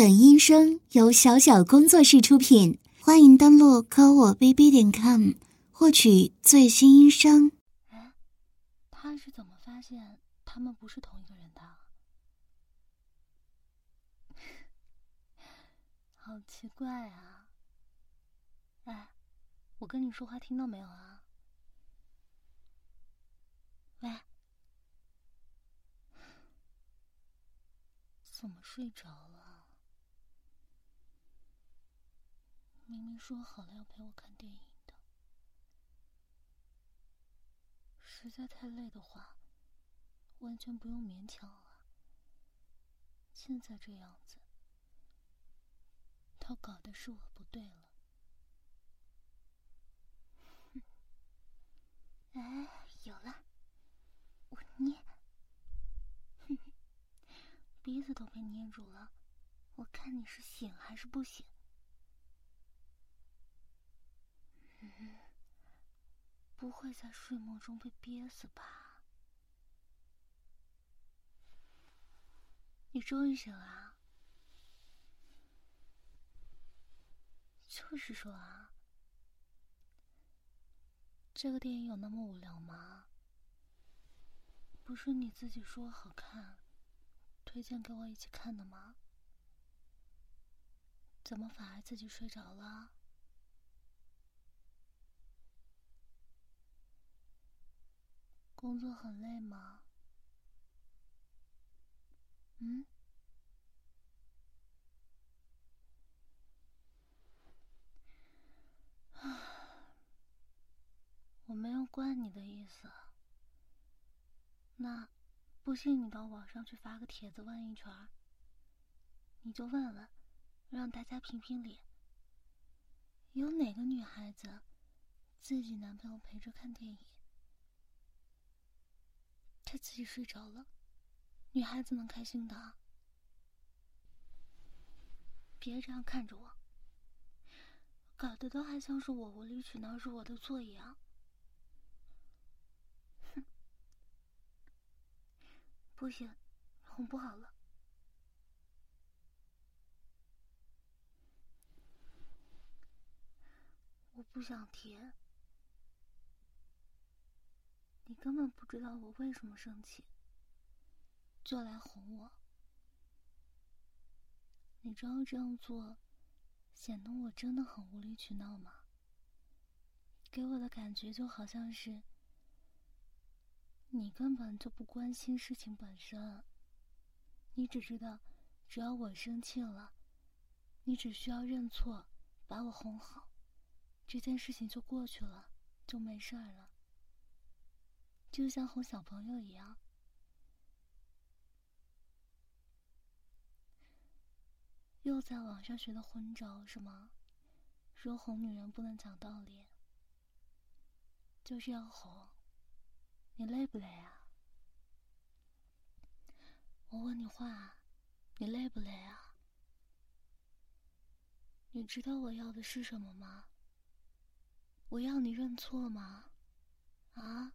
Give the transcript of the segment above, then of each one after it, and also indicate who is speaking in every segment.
Speaker 1: 本音声由小小工作室出品，欢迎登录科我 bb 点 com 获取最新音声。
Speaker 2: 他是怎么发现他们不是同一个人的？好奇怪啊！哎，我跟你说话听到没有啊？喂，怎么睡着了？明明说好了要陪我看电影的，实在太累的话，完全不用勉强啊。现在这样子，他搞的是我不对了。哎，有了，我捏，鼻子都被捏住了，我看你是醒还是不醒。嗯，不会在睡梦中被憋死吧？你终于醒了？就是说啊，这个电影有那么无聊吗？不是你自己说好看，推荐给我一起看的吗？怎么反而自己睡着了？工作很累吗？嗯？我没有惯你的意思。那，不信你到网上去发个帖子问一圈你就问问，让大家评评理。有哪个女孩子，自己男朋友陪着看电影？他自己睡着了，女孩子能开心的？别这样看着我，搞得都还像是我无理取闹是我的错一样。哼，不行，哄不好了，我不想提。你根本不知道我为什么生气，就来哄我。你知道这样做显得我真的很无理取闹吗？给我的感觉就好像是你根本就不关心事情本身，你只知道只要我生气了，你只需要认错，把我哄好，这件事情就过去了，就没事儿了。就像哄小朋友一样，又在网上学的昏招是吗？说哄女人不能讲道理，就是要哄。你累不累啊？我问你话，你累不累啊？你知道我要的是什么吗？我要你认错吗？啊？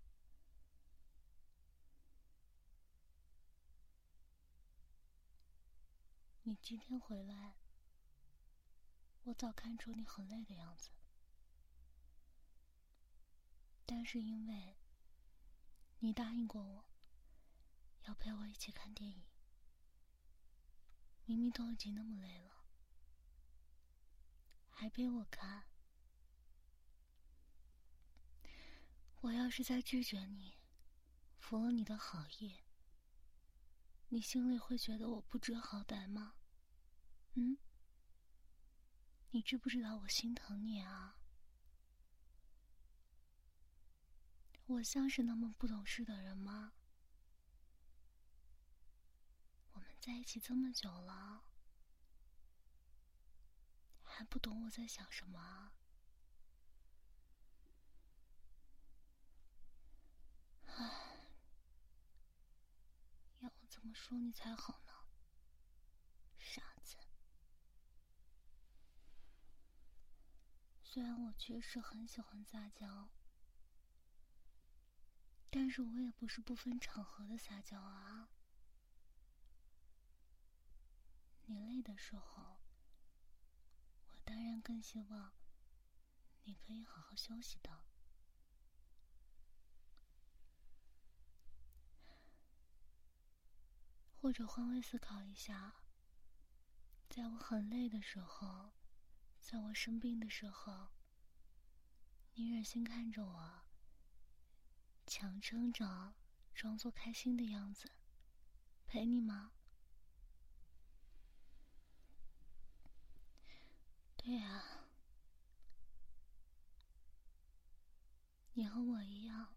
Speaker 2: 你今天回来，我早看出你很累的样子，但是因为你答应过我，要陪我一起看电影，明明都已经那么累了，还陪我看，我要是再拒绝你，服了你的好意。你心里会觉得我不知好歹吗？嗯？你知不知道我心疼你啊？我像是那么不懂事的人吗？我们在一起这么久了，还不懂我在想什么？怎怎么说你才好呢，傻子？虽然我确实很喜欢撒娇，但是我也不是不分场合的撒娇啊。你累的时候，我当然更希望你可以好好休息的。或者换位思考一下，在我很累的时候，在我生病的时候，你忍心看着我强撑着，装作开心的样子，陪你吗？对呀，你和我一样。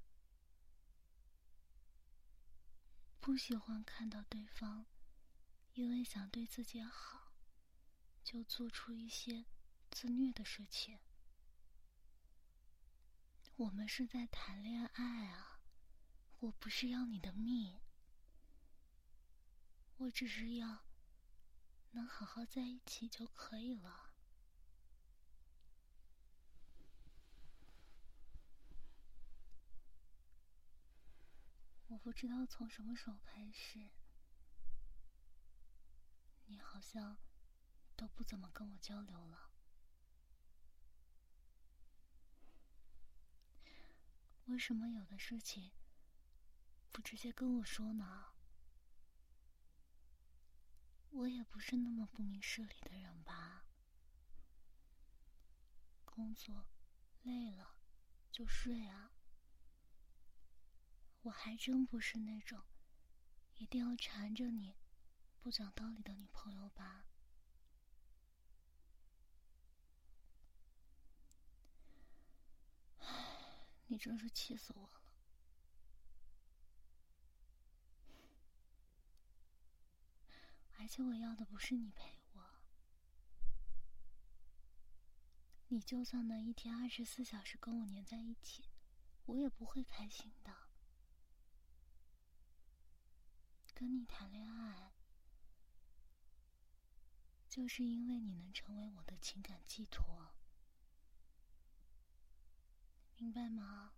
Speaker 2: 不喜欢看到对方因为想对自己好，就做出一些自虐的事情。我们是在谈恋爱啊，我不是要你的命，我只是要能好好在一起就可以了。我不知道从什么时候开始，你好像都不怎么跟我交流了。为什么有的事情不直接跟我说呢？我也不是那么不明事理的人吧？工作累了就睡啊。我还真不是那种一定要缠着你不讲道理的女朋友吧？唉，你真是气死我了！而且我要的不是你陪我，你就算能一天二十四小时跟我黏在一起，我也不会开心的。跟你谈恋爱，就是因为你能成为我的情感寄托，明白吗？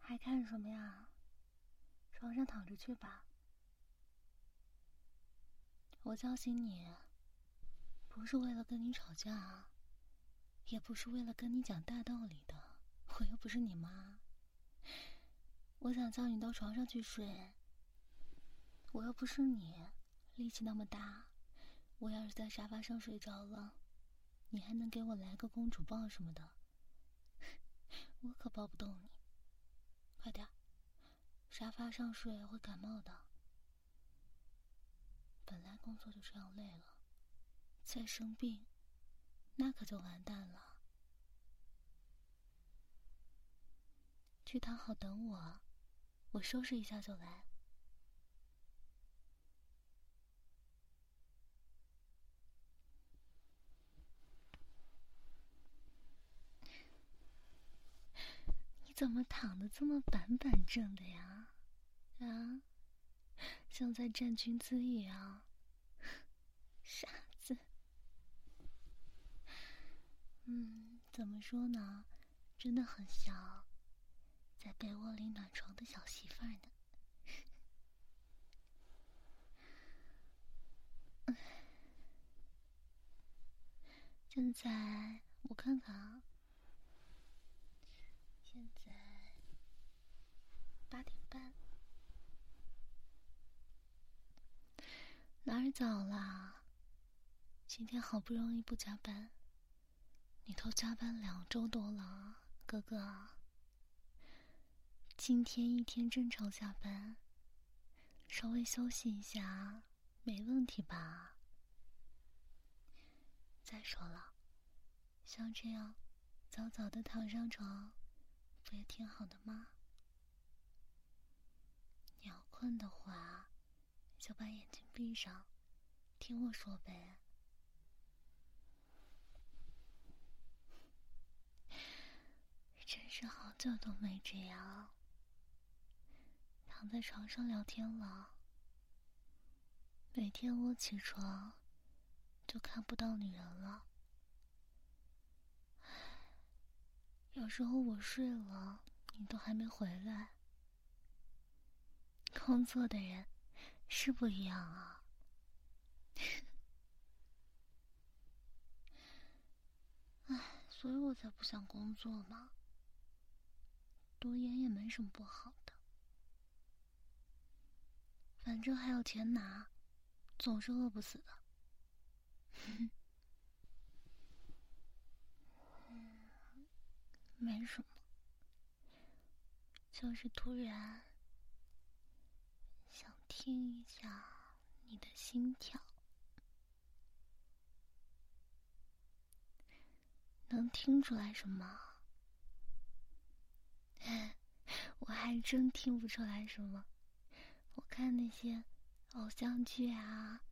Speaker 2: 还看什么呀？床上躺着去吧。我叫醒你，不是为了跟你吵架啊。也不是为了跟你讲大道理的，我又不是你妈。我想叫你到床上去睡。我又不是你，力气那么大，我要是在沙发上睡着了，你还能给我来个公主抱什么的？我可抱不动你。快点，沙发上睡会感冒的。本来工作就这样累了，再生病。那可就完蛋了。去躺好等我，我收拾一下就来。你怎么躺的这么板板正的呀？啊，像在站军姿一样，傻。嗯，怎么说呢？真的很像在被窝里暖床的小媳妇儿呢。现在我看看啊，现在八点半，哪儿早啦？今天好不容易不加班。你都加班两周多了，哥哥。今天一天正常下班，稍微休息一下，没问题吧？再说了，像这样早早的躺上床，不也挺好的吗？你要困的话，就把眼睛闭上，听我说呗。真是好久都没这样躺在床上聊天了。每天我起床就看不到女人了，有时候我睡了，你都还没回来。工作的人是不一样啊。唉，所以我才不想工作嘛。多演也没什么不好的，反正还有钱拿，总是饿不死的。没什么，就是突然想听一下你的心跳，能听出来什么？我还真听不出来什么。我看那些偶像剧啊、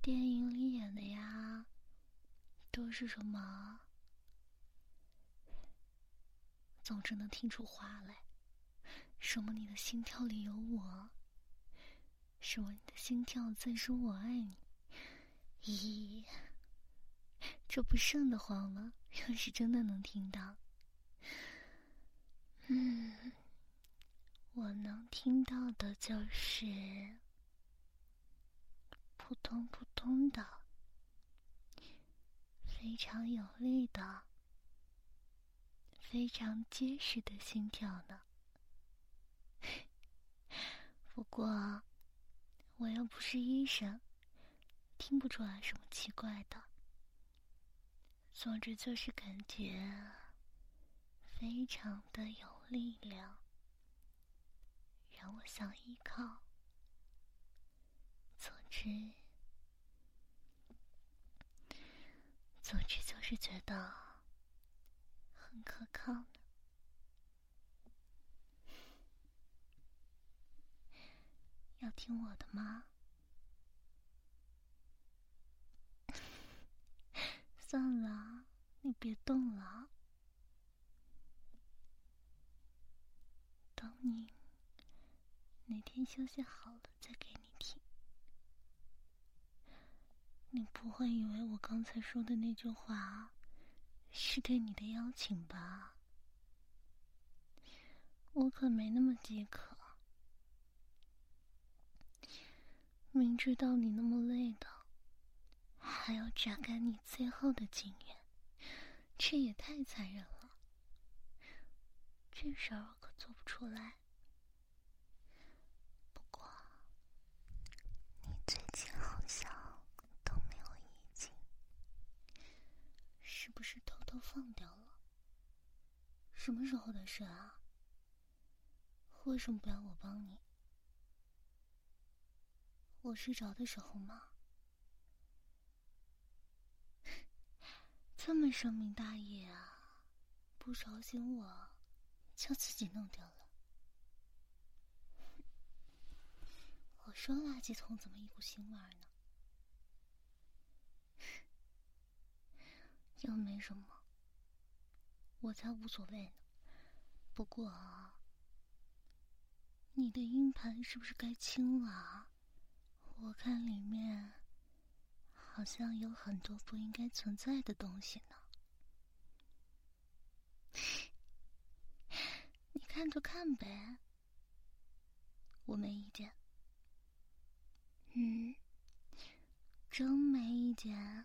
Speaker 2: 电影里演的呀，都是什么？总之能听出话来，什么你的心跳里有我，什么你的心跳在说我爱你。咦，这不瘆得慌吗？要是真的能听到，嗯，我能听到的就是扑通扑通的，非常有力的。非常结实的心跳呢。不过，我又不是医生，听不出来什么奇怪的。总之就是感觉非常的有力量，让我想依靠。总之，总之就是觉得。很可靠呢，要听我的吗？算了，你别动了，等你哪天休息好了再给你听。你不会以为我刚才说的那句话？是对你的邀请吧？我可没那么饥渴。明知道你那么累的，还要榨干你最后的精元，这也太残忍了。这事儿做不出来。不过，你最近好像都没有意境，是不是？偷偷放掉了，什么时候的事啊？为什么不要我帮你？我睡着的时候吗？这么深明大义啊！不吵醒我，就自己弄掉了。我说垃圾桶怎么一股腥味呢？又没什么。我才无所谓呢，不过啊，你的硬盘是不是该清了？我看里面好像有很多不应该存在的东西呢。看就看呗，我没意见。嗯，真没意见。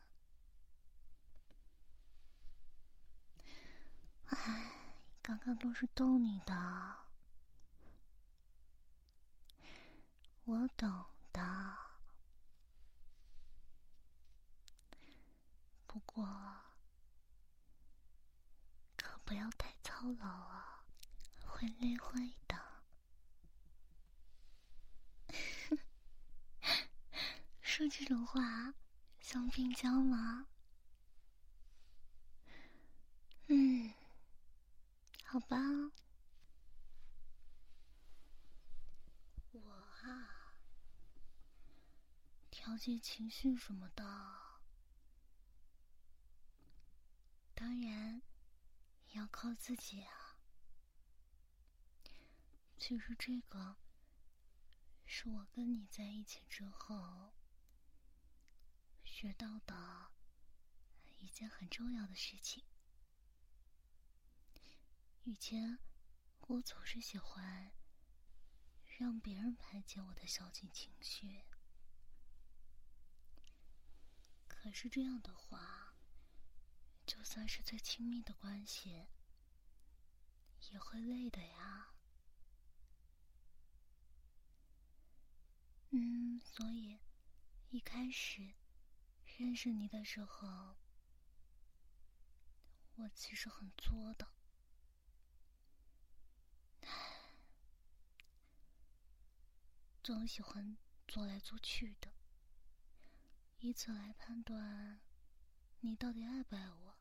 Speaker 2: 哎，刚刚都是逗你的，我懂的。不过，可不要太操劳啊，会累坏的。说这种话像病娇吗？嗯。好吧，我啊，调节情绪什么的，当然要靠自己啊。其实这个是我跟你在一起之后学到的一件很重要的事情。以前我总是喜欢让别人排解我的消极情绪，可是这样的话，就算是最亲密的关系，也会累的呀。嗯，所以一开始认识你的时候，我其实很作的，总喜欢做来做去的，以此来判断你到底爱不爱我。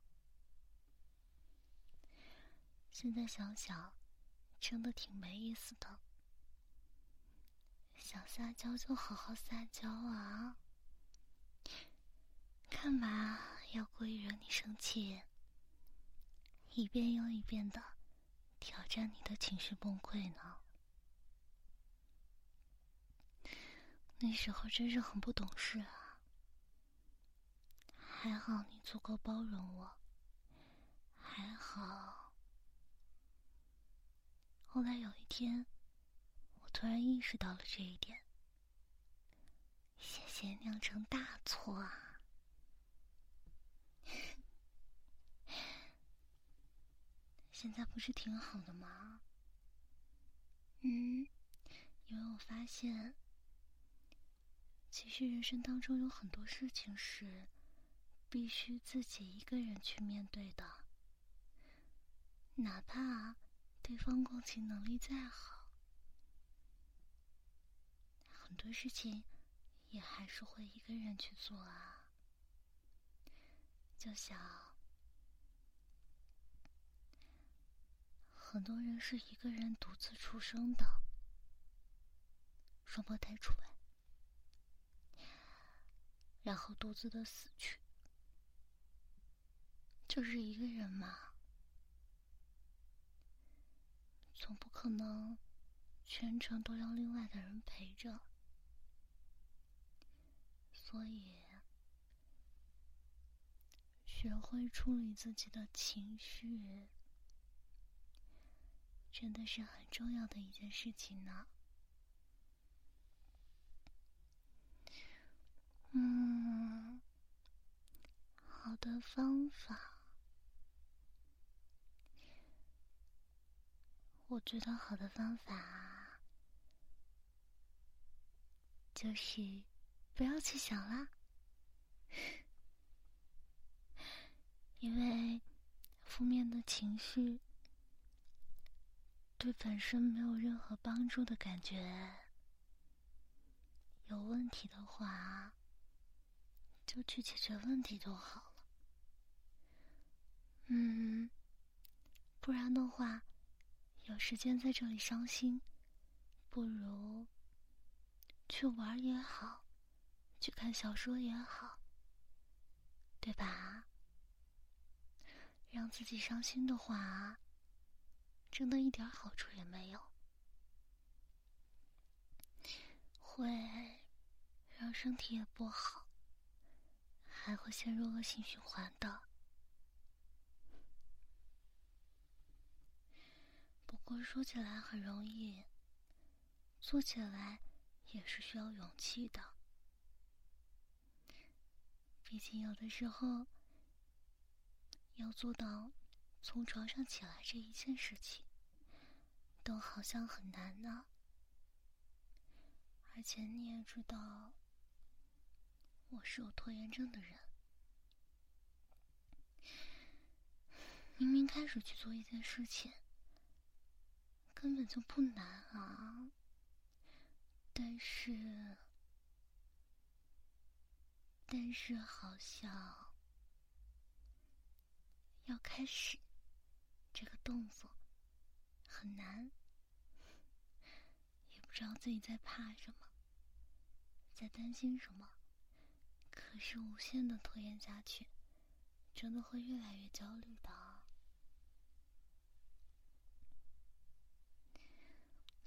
Speaker 2: 现在想想，真的挺没意思的。想撒娇就好好撒娇啊！干嘛要故意惹你生气？一遍又一遍的挑战你的情绪崩溃呢？那时候真是很不懂事啊！还好你足够包容我，还好。后来有一天。突然意识到了这一点，谢谢酿成大错啊！现在不是挺好的吗？嗯，因为我发现，其实人生当中有很多事情是必须自己一个人去面对的，哪怕对方共情能力再好。很很多事情也还是会一个人去做啊，就像很多人是一个人独自出生的，双胞胎除外，然后独自的死去，就是一个人嘛，总不可能全程都要另外的人陪着。所以，学会处理自己的情绪，真的是很重要的一件事情呢。嗯，好的方法，我觉得好的方法就是。不要去想啦，因为负面的情绪对本身没有任何帮助的感觉。有问题的话，就去解决问题就好了。嗯，不然的话，有时间在这里伤心，不如去玩也好。去看小说也好，对吧？让自己伤心的话，真的一点好处也没有，会让身体也不好，还会陷入恶性循环的。不过说起来很容易，做起来也是需要勇气的。毕竟，有的时候要做到从床上起来这一件事情，都好像很难呢。而且你也知道，我是有拖延症的人。明明开始去做一件事情，根本就不难啊，但是。但是好像要开始这个动作很难，也不知道自己在怕什么，在担心什么。可是无限的拖延下去，真的会越来越焦虑的。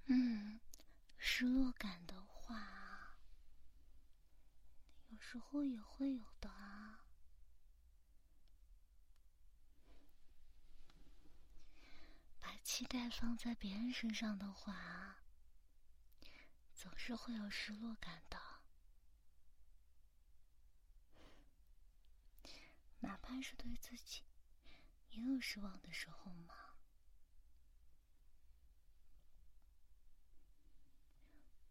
Speaker 2: 嗯，失落感的话。时候也会有的啊。把期待放在别人身上的话，总是会有失落感的。哪怕是对自己，也有失望的时候嘛。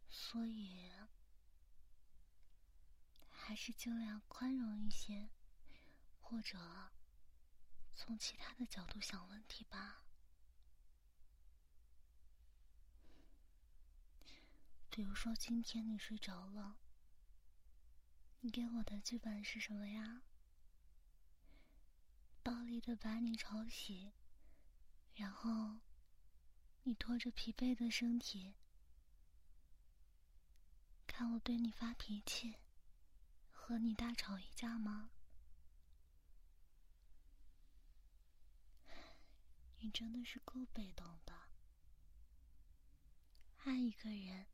Speaker 2: 所以，还是尽量宽容一些，或者从其他的角度想问题吧。比如说，今天你睡着了，你给我的剧本是什么呀？暴力的把你吵醒，然后你拖着疲惫的身体。看我对你发脾气，和你大吵一架吗？你真的是够被动的。爱一个人，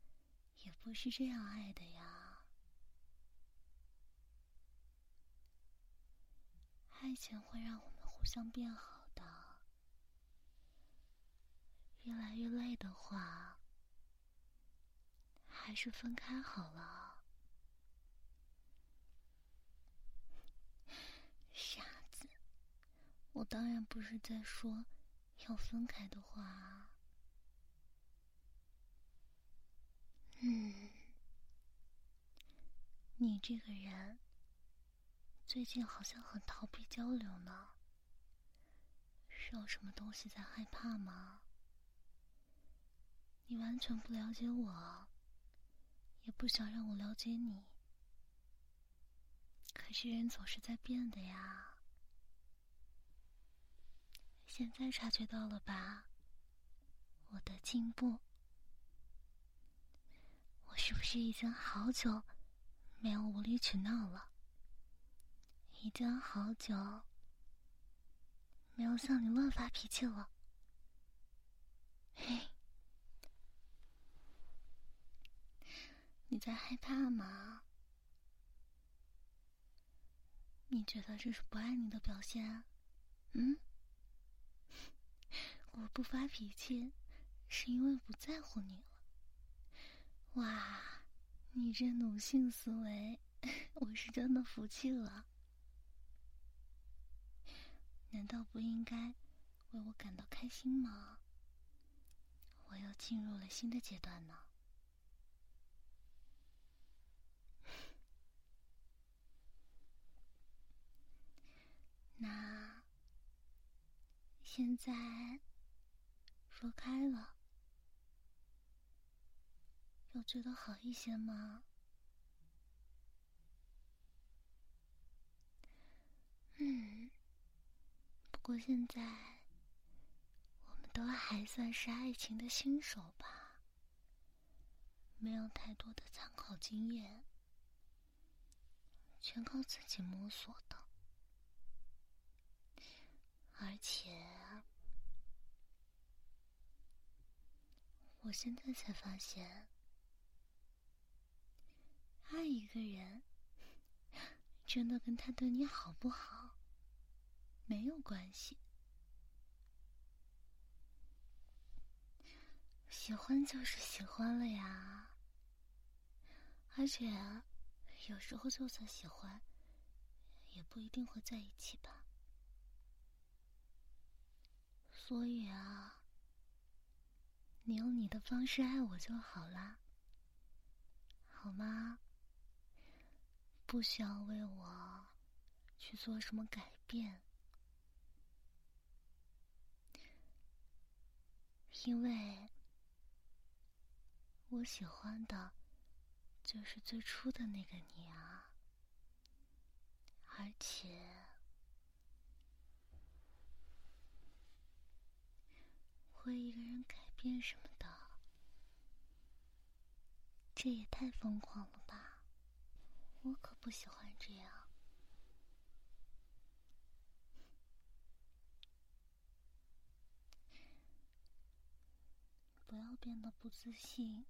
Speaker 2: 也不是这样爱的呀。爱情会让我们互相变好的。越来越累的话。还是分开好了，傻子！我当然不是在说要分开的话。嗯，你这个人最近好像很逃避交流呢，是有什么东西在害怕吗？你完全不了解我。也不想让我了解你，可是人总是在变的呀。现在察觉到了吧？我的进步，我是不是已经好久没有无理取闹了？已经好久没有向你乱发脾气了。嘿。你在害怕吗？你觉得这是不爱你的表现？嗯？我不发脾气，是因为不在乎你了。哇，你这奴性思维，我是真的服气了。难道不应该为我感到开心吗？我又进入了新的阶段呢。那现在说开了，有觉得好一些吗？嗯，不过现在我们都还算是爱情的新手吧，没有太多的参考经验，全靠自己摸索的。而且，我现在才发现，爱一个人，真的跟他对你好不好没有关系。喜欢就是喜欢了呀，而且有时候就算喜欢，也不一定会在一起吧。所以啊，你用你的方式爱我就好啦，好吗？不需要为我去做什么改变，因为我喜欢的就是最初的那个你啊，而且。会一个人改变什么的？这也太疯狂了吧！我可不喜欢这样。不要变得不自信，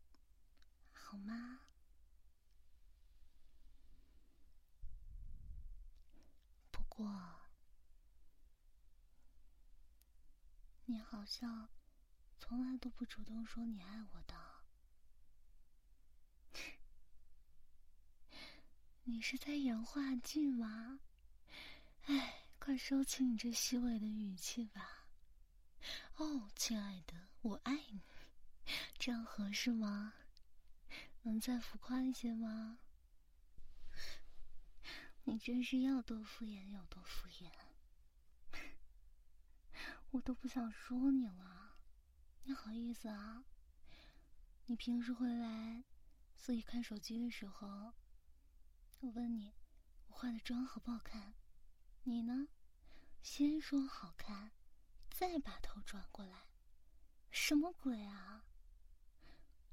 Speaker 2: 好吗？不过，你好像……从来都不主动说你爱我的。你是在演话剧吗？哎，快收起你这虚伪的语气吧。哦，亲爱的，我爱你，这样合适吗？能再浮夸一些吗？你真是要多敷衍有多敷衍，我都不想说你了，你好意思啊？你平时回来所以看手机的时候，我问你我化的妆好不好看，你呢，先说好看，再把头转过来，什么鬼啊？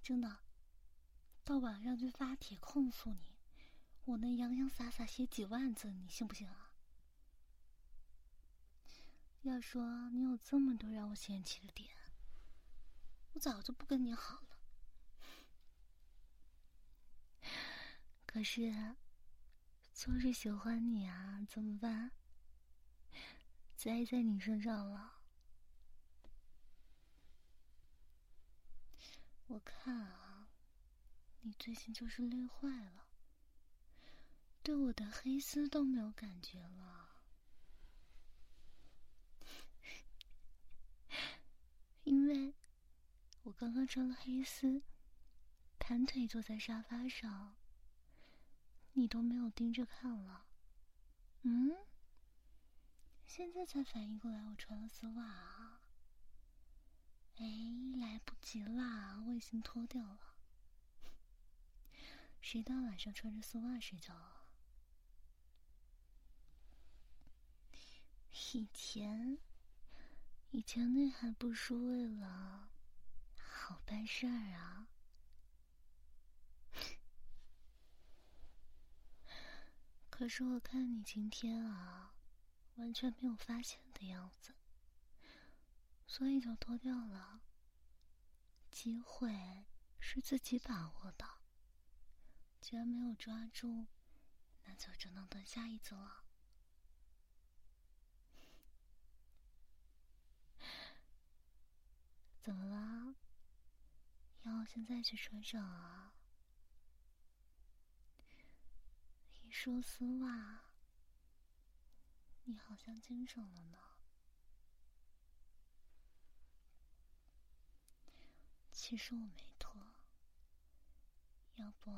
Speaker 2: 真的，到晚上去发帖控诉你。我能洋洋洒洒写几万字，你信不信啊？要说你有这么多让我嫌弃的点，我早就不跟你好了。可是，就是喜欢你啊，怎么办？栽在你身上了。我看啊，你最近就是累坏了。对我的黑丝都没有感觉了，因为我刚刚穿了黑丝，盘腿坐在沙发上，你都没有盯着看了。嗯？现在才反应过来我穿了丝袜啊？哎，来不及啦，我已经脱掉了。谁大晚上穿着丝袜睡觉啊？以前，以前那还不是为了好办事儿啊？可是我看你今天啊，完全没有发现的样子，所以就脱掉了。机会是自己把握的，既然没有抓住，那就只能等下一次了。怎么了？要现在去穿上啊？一说丝袜，你好像精神了呢。其实我没脱，要不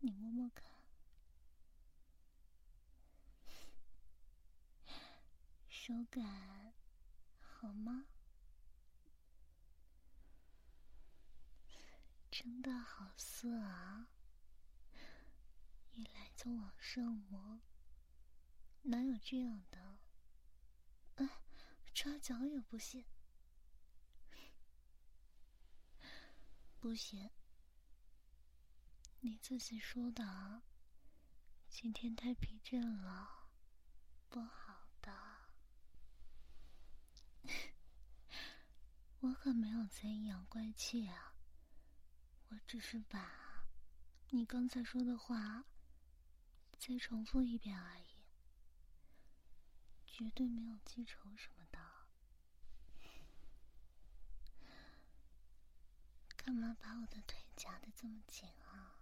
Speaker 2: 你摸摸看，手感好吗？真的好色啊！一来就往上摸，哪有这样的？啊，抓脚也不行，不行！你自己说的啊，今天太疲倦了，不好的。我可没有在阴阳怪气啊。我只是把你刚才说的话再重复一遍而已，绝对没有记仇什么的。干嘛把我的腿夹的这么紧啊？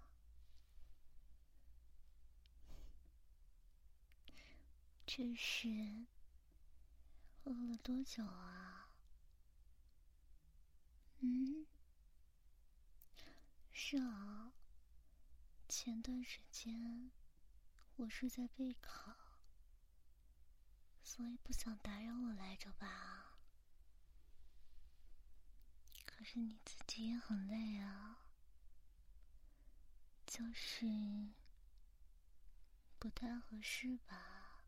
Speaker 2: 这是饿了多久啊？嗯？是啊，前段时间我是在备考，所以不想打扰我来着吧？可是你自己也很累啊，就是不太合适吧？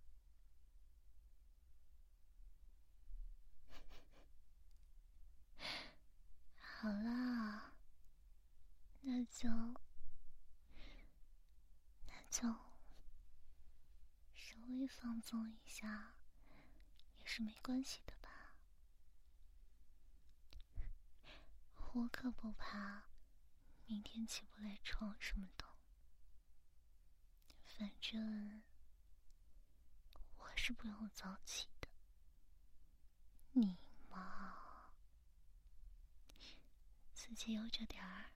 Speaker 2: 好啦。那就，那就稍微放纵一下，也是没关系的吧？我可不怕明天起不来床什么的，反正我是不用早起的。你嘛。自己悠着点儿。